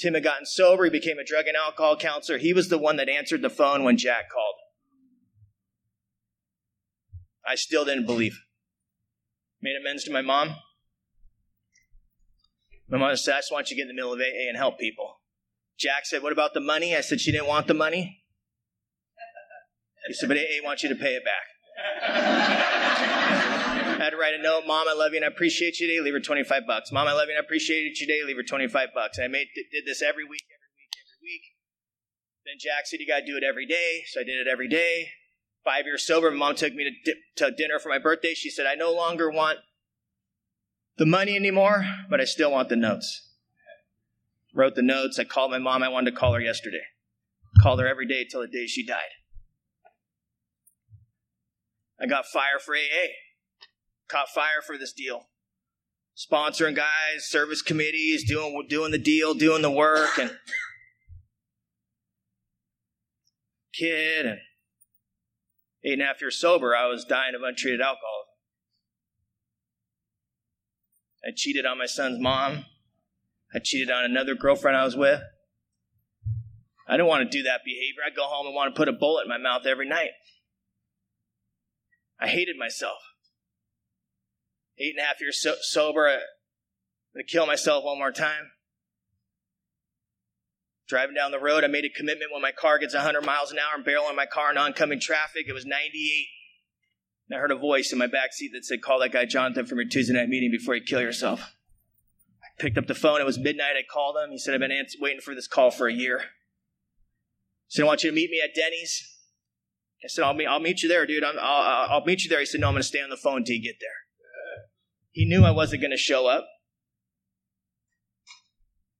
Tim had gotten sober. He became a drug and alcohol counselor. He was the one that answered the phone when Jack called. I still didn't believe. Made amends to my mom. My mother said, I just want you to get in the middle of AA and help people. Jack said, What about the money? I said, She didn't want the money. He said, But AA wants you to pay it back. I had to write a note, Mom, I love you and I appreciate you today. Leave her 25 bucks. Mom, I love you and I appreciate you today. Leave her 25 bucks. I made, did this every week, every week, every week. Then Jack said, You got to do it every day. So I did it every day. Five years sober, mom took me to, to dinner for my birthday. She said, I no longer want the money anymore, but I still want the notes. Wrote the notes. I called my mom. I wanted to call her yesterday. Called her every day till the day she died. I got fire for AA caught fire for this deal. Sponsoring guys, service committees, doing doing the deal, doing the work, and kid and eight and a half years sober, I was dying of untreated alcoholism. I cheated on my son's mom. I cheated on another girlfriend I was with. I didn't want to do that behavior. I'd go home and want to put a bullet in my mouth every night. I hated myself eight and a half years so- sober. I'm going to kill myself one more time. Driving down the road, I made a commitment when my car gets 100 miles an hour and barreling my car in oncoming traffic. It was 98. And I heard a voice in my back seat that said, Call that guy Jonathan from your Tuesday night meeting before you kill yourself. I picked up the phone. It was midnight. I called him. He said, I've been ans- waiting for this call for a year. He said, I want you to meet me at Denny's. I said, I'll meet, I'll meet you there, dude. i will I'll meet you there. He said, No, I'm going to stay on the phone until you get there. He knew I wasn't going to show up.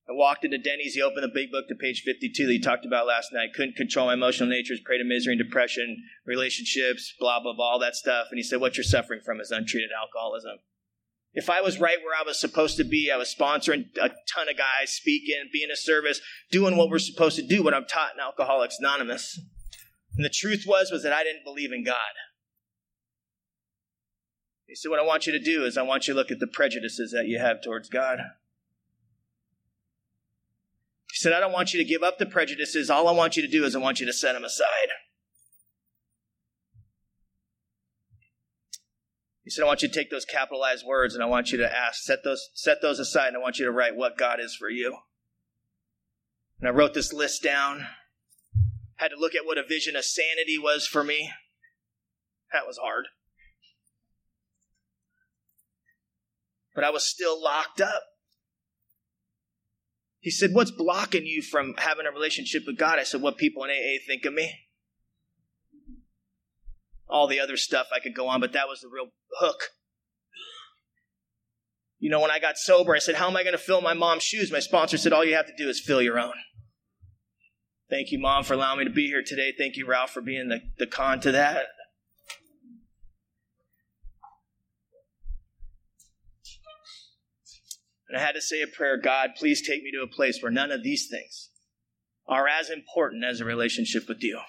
I walked into Denny's. He opened the big book to page 52 that he talked about last night. Couldn't control my emotional natures, prey to misery and depression, relationships, blah, blah, blah, all that stuff. And he said, What you're suffering from is untreated alcoholism. If I was right where I was supposed to be, I was sponsoring a ton of guys, speaking, being a service, doing what we're supposed to do, what I'm taught in Alcoholics Anonymous. And the truth was, was that I didn't believe in God. He said, What I want you to do is I want you to look at the prejudices that you have towards God. He said, I don't want you to give up the prejudices. All I want you to do is I want you to set them aside. He said, I want you to take those capitalized words and I want you to ask, set those, set those aside, and I want you to write what God is for you. And I wrote this list down. Had to look at what a vision of sanity was for me. That was hard. But I was still locked up. He said, What's blocking you from having a relationship with God? I said, What people in AA think of me. All the other stuff I could go on, but that was the real hook. You know, when I got sober, I said, How am I going to fill my mom's shoes? My sponsor said, All you have to do is fill your own. Thank you, Mom, for allowing me to be here today. Thank you, Ralph, for being the, the con to that. And I had to say a prayer God, please take me to a place where none of these things are as important as a relationship with you.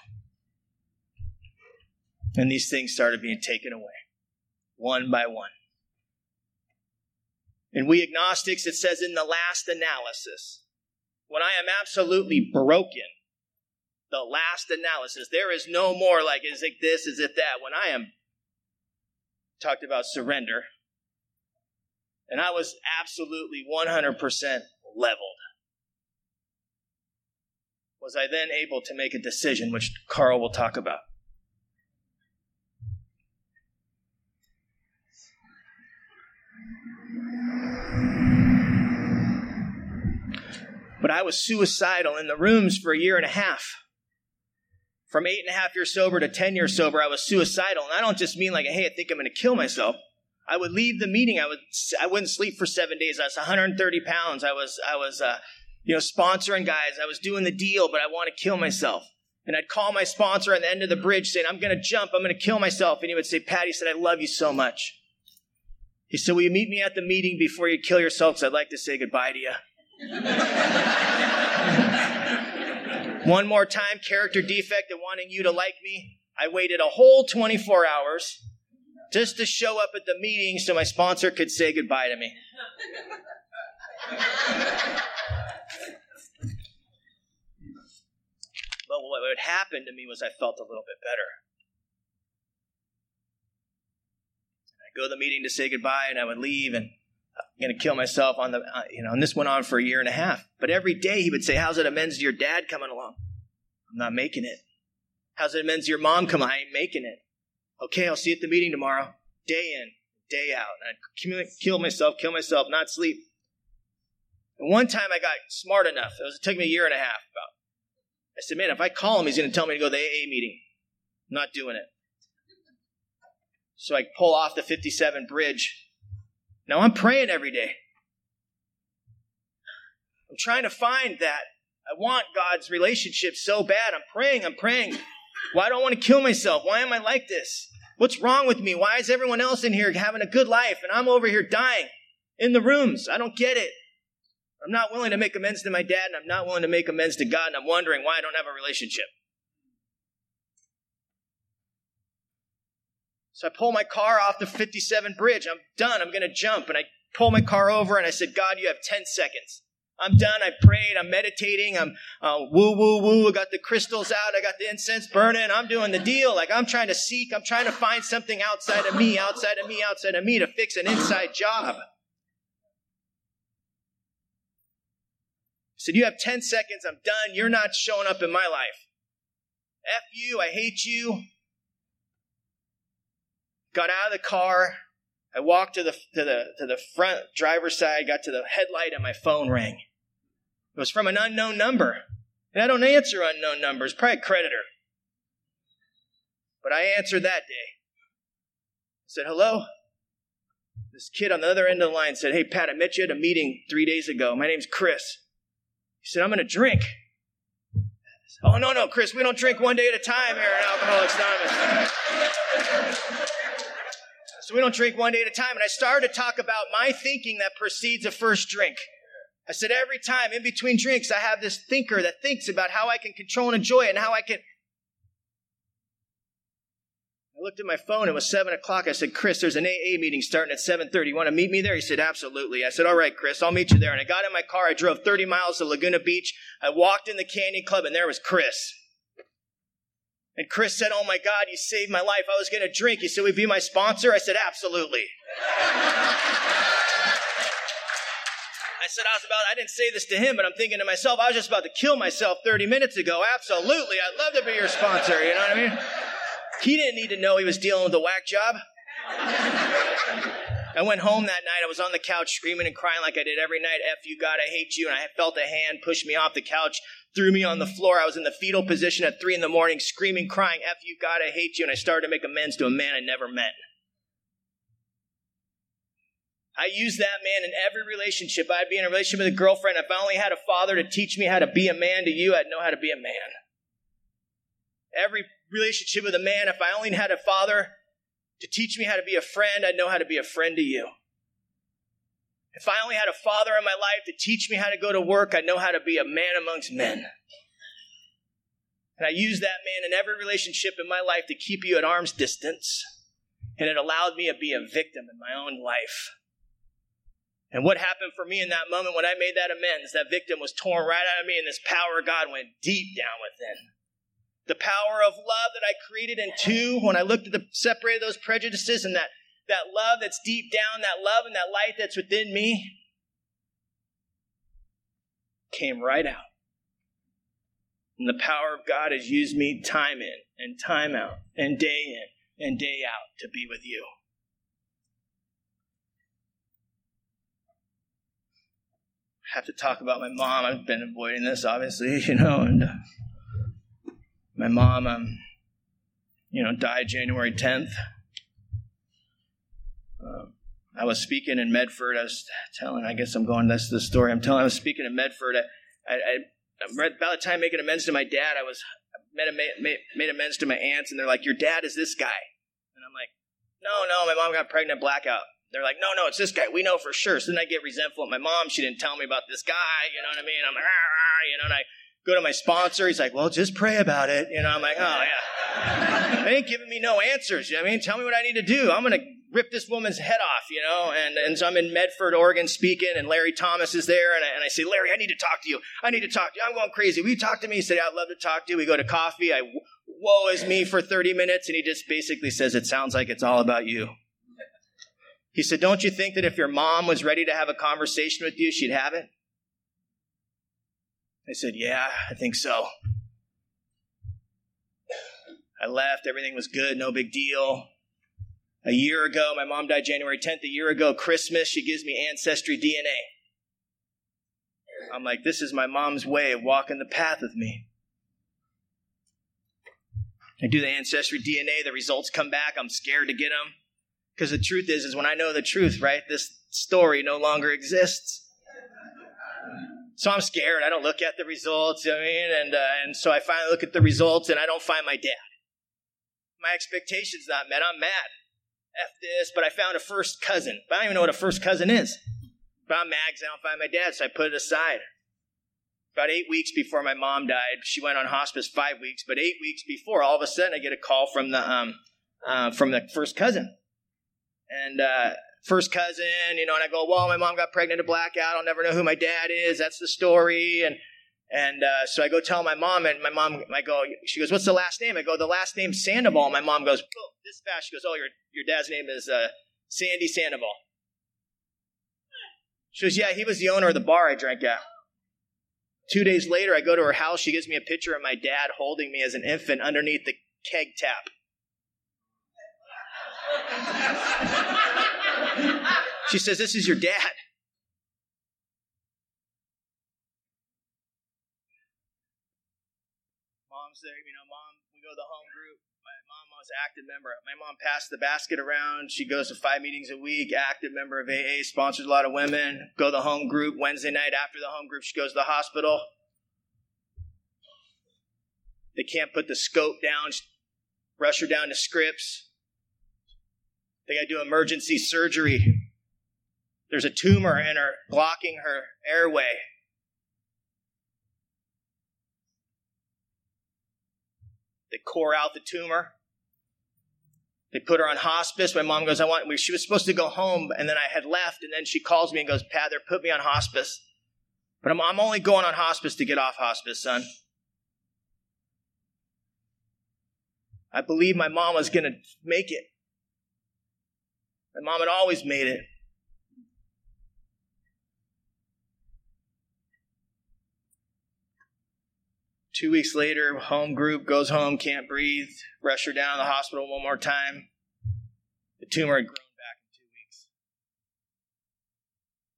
And these things started being taken away, one by one. And we agnostics, it says in the last analysis, when I am absolutely broken, the last analysis, there is no more like, is it this, is it that? When I am talked about surrender, and I was absolutely 100% leveled. Was I then able to make a decision, which Carl will talk about? But I was suicidal in the rooms for a year and a half. From eight and a half years sober to 10 years sober, I was suicidal. And I don't just mean like, hey, I think I'm going to kill myself. I would leave the meeting. I would I wouldn't sleep for seven days. I was 130 pounds. I was I was uh, you know sponsoring guys. I was doing the deal, but I want to kill myself. And I'd call my sponsor at the end of the bridge saying, "I'm going to jump. I'm going to kill myself." And he would say, "Patty said I love you so much." He said, "Will you meet me at the meeting before you kill yourself? Because I'd like to say goodbye to you." One more time, character defect and wanting you to like me. I waited a whole 24 hours just to show up at the meeting so my sponsor could say goodbye to me. but what would happen to me was I felt a little bit better. I'd go to the meeting to say goodbye and I would leave and I'm going to kill myself on the, uh, you know, and this went on for a year and a half. But every day he would say, How's it amends to your dad coming along? I'm not making it. How's it amends to your mom coming? I ain't making it. Okay, I'll see you at the meeting tomorrow. Day in, day out. And I'd kill myself, kill myself, not sleep. And one time I got smart enough. It, was, it took me a year and a half about. I said, man, if I call him, he's going to tell me to go to the AA meeting. I'm not doing it. So I pull off the 57 bridge. Now I'm praying every day. I'm trying to find that. I want God's relationship so bad. I'm praying, I'm praying. Why do I want to kill myself? Why am I like this? What's wrong with me? Why is everyone else in here having a good life and I'm over here dying in the rooms? I don't get it. I'm not willing to make amends to my dad and I'm not willing to make amends to God and I'm wondering why I don't have a relationship. So I pull my car off the 57 bridge. I'm done. I'm going to jump. And I pull my car over and I said, God, you have 10 seconds. I'm done. I prayed. I'm meditating. I'm uh, woo, woo, woo. I got the crystals out. I got the incense burning. I'm doing the deal. Like I'm trying to seek. I'm trying to find something outside of me, outside of me, outside of me to fix an inside job. Said, You have 10 seconds. I'm done. You're not showing up in my life. F you. I hate you. Got out of the car. I walked to the, to the, to the front driver's side, got to the headlight, and my phone rang. It was from an unknown number. And I don't answer unknown numbers, probably a creditor. But I answered that day. I said, hello? This kid on the other end of the line said, hey, Pat, I met you at a meeting three days ago. My name's Chris. He said, I'm going to drink. Oh, no, no, Chris, we don't drink one day at a time here at Alcoholics Anonymous. So we don't drink one day at a time. And I started to talk about my thinking that precedes a first drink. I said, every time in between drinks, I have this thinker that thinks about how I can control and enjoy it and how I can. I looked at my phone. It was seven o'clock. I said, Chris, there's an AA meeting starting at 7:30. You want to meet me there? He said, Absolutely. I said, All right, Chris, I'll meet you there. And I got in my car. I drove 30 miles to Laguna Beach. I walked in the Canyon Club, and there was Chris. And Chris said, Oh my God, you saved my life. I was going to drink. He said, Will you be my sponsor? I said, Absolutely. I said, I was about, I didn't say this to him, but I'm thinking to myself, I was just about to kill myself 30 minutes ago. Absolutely. I'd love to be your sponsor. You know what I mean? He didn't need to know he was dealing with a whack job. I went home that night. I was on the couch screaming and crying like I did every night. F you, God, I hate you. And I felt a hand push me off the couch, threw me on the floor. I was in the fetal position at three in the morning, screaming, crying, F you, God, I hate you. And I started to make amends to a man I never met. I use that man in every relationship. I'd be in a relationship with a girlfriend. If I only had a father to teach me how to be a man to you, I'd know how to be a man. Every relationship with a man, if I only had a father to teach me how to be a friend, I'd know how to be a friend to you. If I only had a father in my life to teach me how to go to work, I'd know how to be a man amongst men. And I use that man in every relationship in my life to keep you at arm's distance. And it allowed me to be a victim in my own life. And what happened for me in that moment when I made that amends, that victim was torn right out of me, and this power of God went deep down within. The power of love that I created in two when I looked at the separated those prejudices and that, that love that's deep down, that love and that light that's within me came right out. And the power of God has used me time in and time out and day in and day out to be with you. Have to talk about my mom. I've been avoiding this, obviously, you know, and uh, my mom, um, you know, died January 10th. Um, I was speaking in Medford. I was telling, I guess I'm going, that's the story I'm telling. I was speaking in Medford. I, I, I about the time making amends to my dad, I was made, made, made amends to my aunts, and they're like, Your dad is this guy. And I'm like, No, no, my mom got pregnant, blackout. They're like, no, no, it's this guy. We know for sure. So then I get resentful at my mom. She didn't tell me about this guy. You know what I mean? I'm like, you know, and I go to my sponsor. He's like, well, just pray about it. You know, I'm like, oh, yeah. they ain't giving me no answers. You know what I mean? Tell me what I need to do. I'm going to rip this woman's head off, you know? And, and so I'm in Medford, Oregon speaking, and Larry Thomas is there. And I, and I say, Larry, I need to talk to you. I need to talk to you. I'm going crazy. Will you talk to me? He said, I'd love to talk to you. We go to coffee. I woe is me for 30 minutes. And he just basically says, it sounds like it's all about you. He said, Don't you think that if your mom was ready to have a conversation with you, she'd have it? I said, Yeah, I think so. I left. Everything was good. No big deal. A year ago, my mom died January 10th. A year ago, Christmas, she gives me ancestry DNA. I'm like, this is my mom's way of walking the path with me. I do the ancestry DNA. The results come back. I'm scared to get them. Because the truth is, is when I know the truth, right, this story no longer exists. So I'm scared. I don't look at the results. I mean, and uh, and so I finally look at the results, and I don't find my dad. My expectations not met. I'm mad. F this, but I found a first cousin. But I don't even know what a first cousin is. But I'm mad because I don't find my dad, so I put it aside. About eight weeks before my mom died, she went on hospice five weeks. But eight weeks before, all of a sudden, I get a call from the um, uh, from the first cousin and uh, first cousin, you know, and I go, well, my mom got pregnant a blackout. I'll never know who my dad is. That's the story. And and uh, so I go tell my mom, and my mom, I go, she goes, what's the last name? I go, the last name Sandoval. My mom goes, oh, this fast. She goes, oh, your your dad's name is uh, Sandy Sandoval. She goes, yeah, he was the owner of the bar I drank at. Two days later, I go to her house. She gives me a picture of my dad holding me as an infant underneath the keg tap. She says, This is your dad. Mom's there, you know, mom, we go to the home group. My mom was active member. My mom passed the basket around. She goes to five meetings a week, active member of AA, sponsors a lot of women. Go to the home group. Wednesday night after the home group, she goes to the hospital. They can't put the scope down, rush her down to Scripps. They got to do emergency surgery. There's a tumor in her blocking her airway. They core out the tumor. They put her on hospice. My mom goes, I want, she was supposed to go home, and then I had left, and then she calls me and goes, Pat, they put me on hospice. But I'm, I'm only going on hospice to get off hospice, son. I believe my mom was going to make it. My mom had always made it. Two weeks later, home group goes home, can't breathe, rush her down to the hospital one more time. The tumor had grown back in two weeks.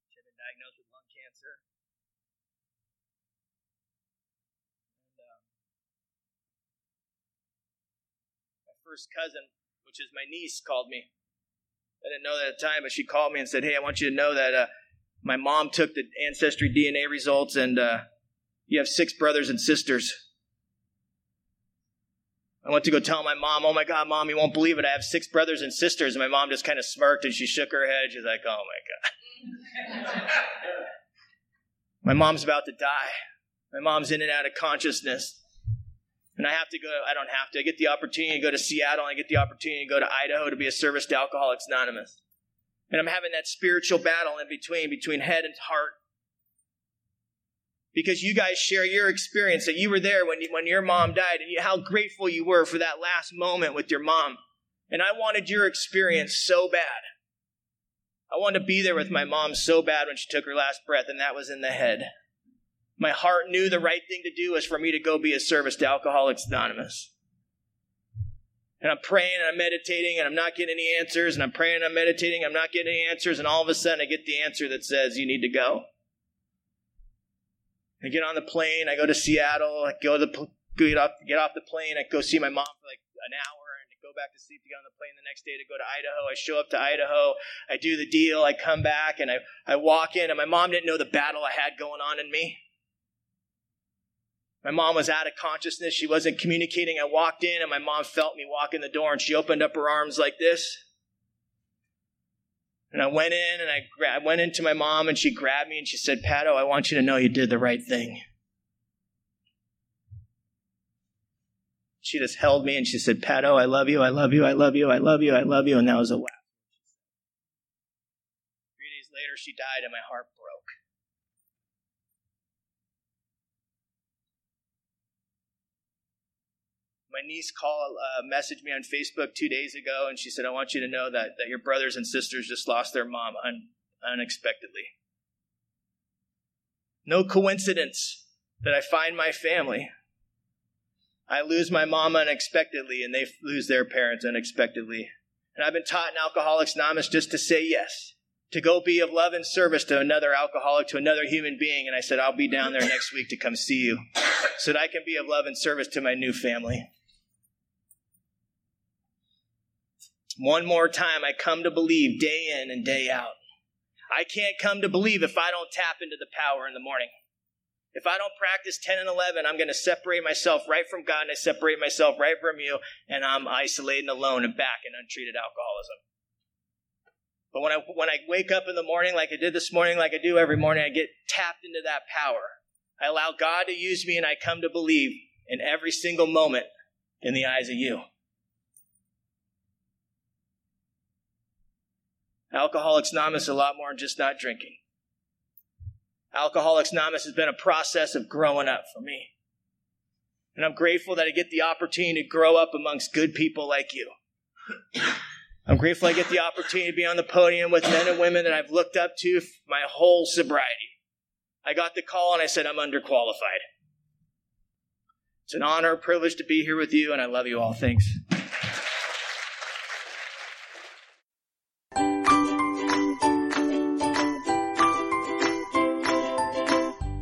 She had been diagnosed with lung cancer. And, um, my first cousin, which is my niece, called me I didn't know that at the time, but she called me and said, "Hey, I want you to know that uh, my mom took the ancestry DNA results, and uh, you have six brothers and sisters." I went to go tell my mom, "Oh my God, mom, you won't believe it! I have six brothers and sisters." And my mom just kind of smirked and she shook her head. She's like, "Oh my God." my mom's about to die. My mom's in and out of consciousness. And I have to go, I don't have to. I get the opportunity to go to Seattle. I get the opportunity to go to Idaho to be a service to Alcoholics Anonymous. And I'm having that spiritual battle in between, between head and heart. Because you guys share your experience that you were there when, you, when your mom died and you, how grateful you were for that last moment with your mom. And I wanted your experience so bad. I wanted to be there with my mom so bad when she took her last breath, and that was in the head. My heart knew the right thing to do was for me to go be a service to Alcoholics Anonymous. And I'm praying and I'm meditating and I'm not getting any answers. And I'm praying and I'm meditating, I'm not getting any answers. And all of a sudden I get the answer that says, You need to go. I get on the plane, I go to Seattle, I go to the, get off, get off the plane, I go see my mom for like an hour and go back to sleep to get on the plane the next day to go to Idaho. I show up to Idaho, I do the deal, I come back and I, I walk in and my mom didn't know the battle I had going on in me. My mom was out of consciousness. She wasn't communicating. I walked in and my mom felt me walk in the door and she opened up her arms like this. And I went in and I, gra- I went into my mom and she grabbed me and she said, Pato, I want you to know you did the right thing. She just held me and she said, Pato, I love you, I love you, I love you, I love you, I love you. And that was a laugh. Three days later, she died and my heart broke. My niece called, uh, messaged me on Facebook two days ago, and she said, "I want you to know that that your brothers and sisters just lost their mom un- unexpectedly. No coincidence that I find my family. I lose my mom unexpectedly, and they lose their parents unexpectedly. And I've been taught in Alcoholics Anonymous just to say yes." To go be of love and service to another alcoholic, to another human being. And I said, I'll be down there next week to come see you so that I can be of love and service to my new family. One more time, I come to believe day in and day out. I can't come to believe if I don't tap into the power in the morning. If I don't practice 10 and 11, I'm going to separate myself right from God and I separate myself right from you, and I'm isolated and alone and back in untreated alcoholism. But when I, when I wake up in the morning, like I did this morning, like I do every morning, I get tapped into that power. I allow God to use me, and I come to believe in every single moment in the eyes of you. Alcoholics Anonymous is a lot more than just not drinking. Alcoholics Anonymous has been a process of growing up for me. And I'm grateful that I get the opportunity to grow up amongst good people like you. I'm grateful I get the opportunity to be on the podium with men and women that I've looked up to my whole sobriety. I got the call and I said, I'm underqualified. It's an honor, a privilege to be here with you, and I love you all. Thanks.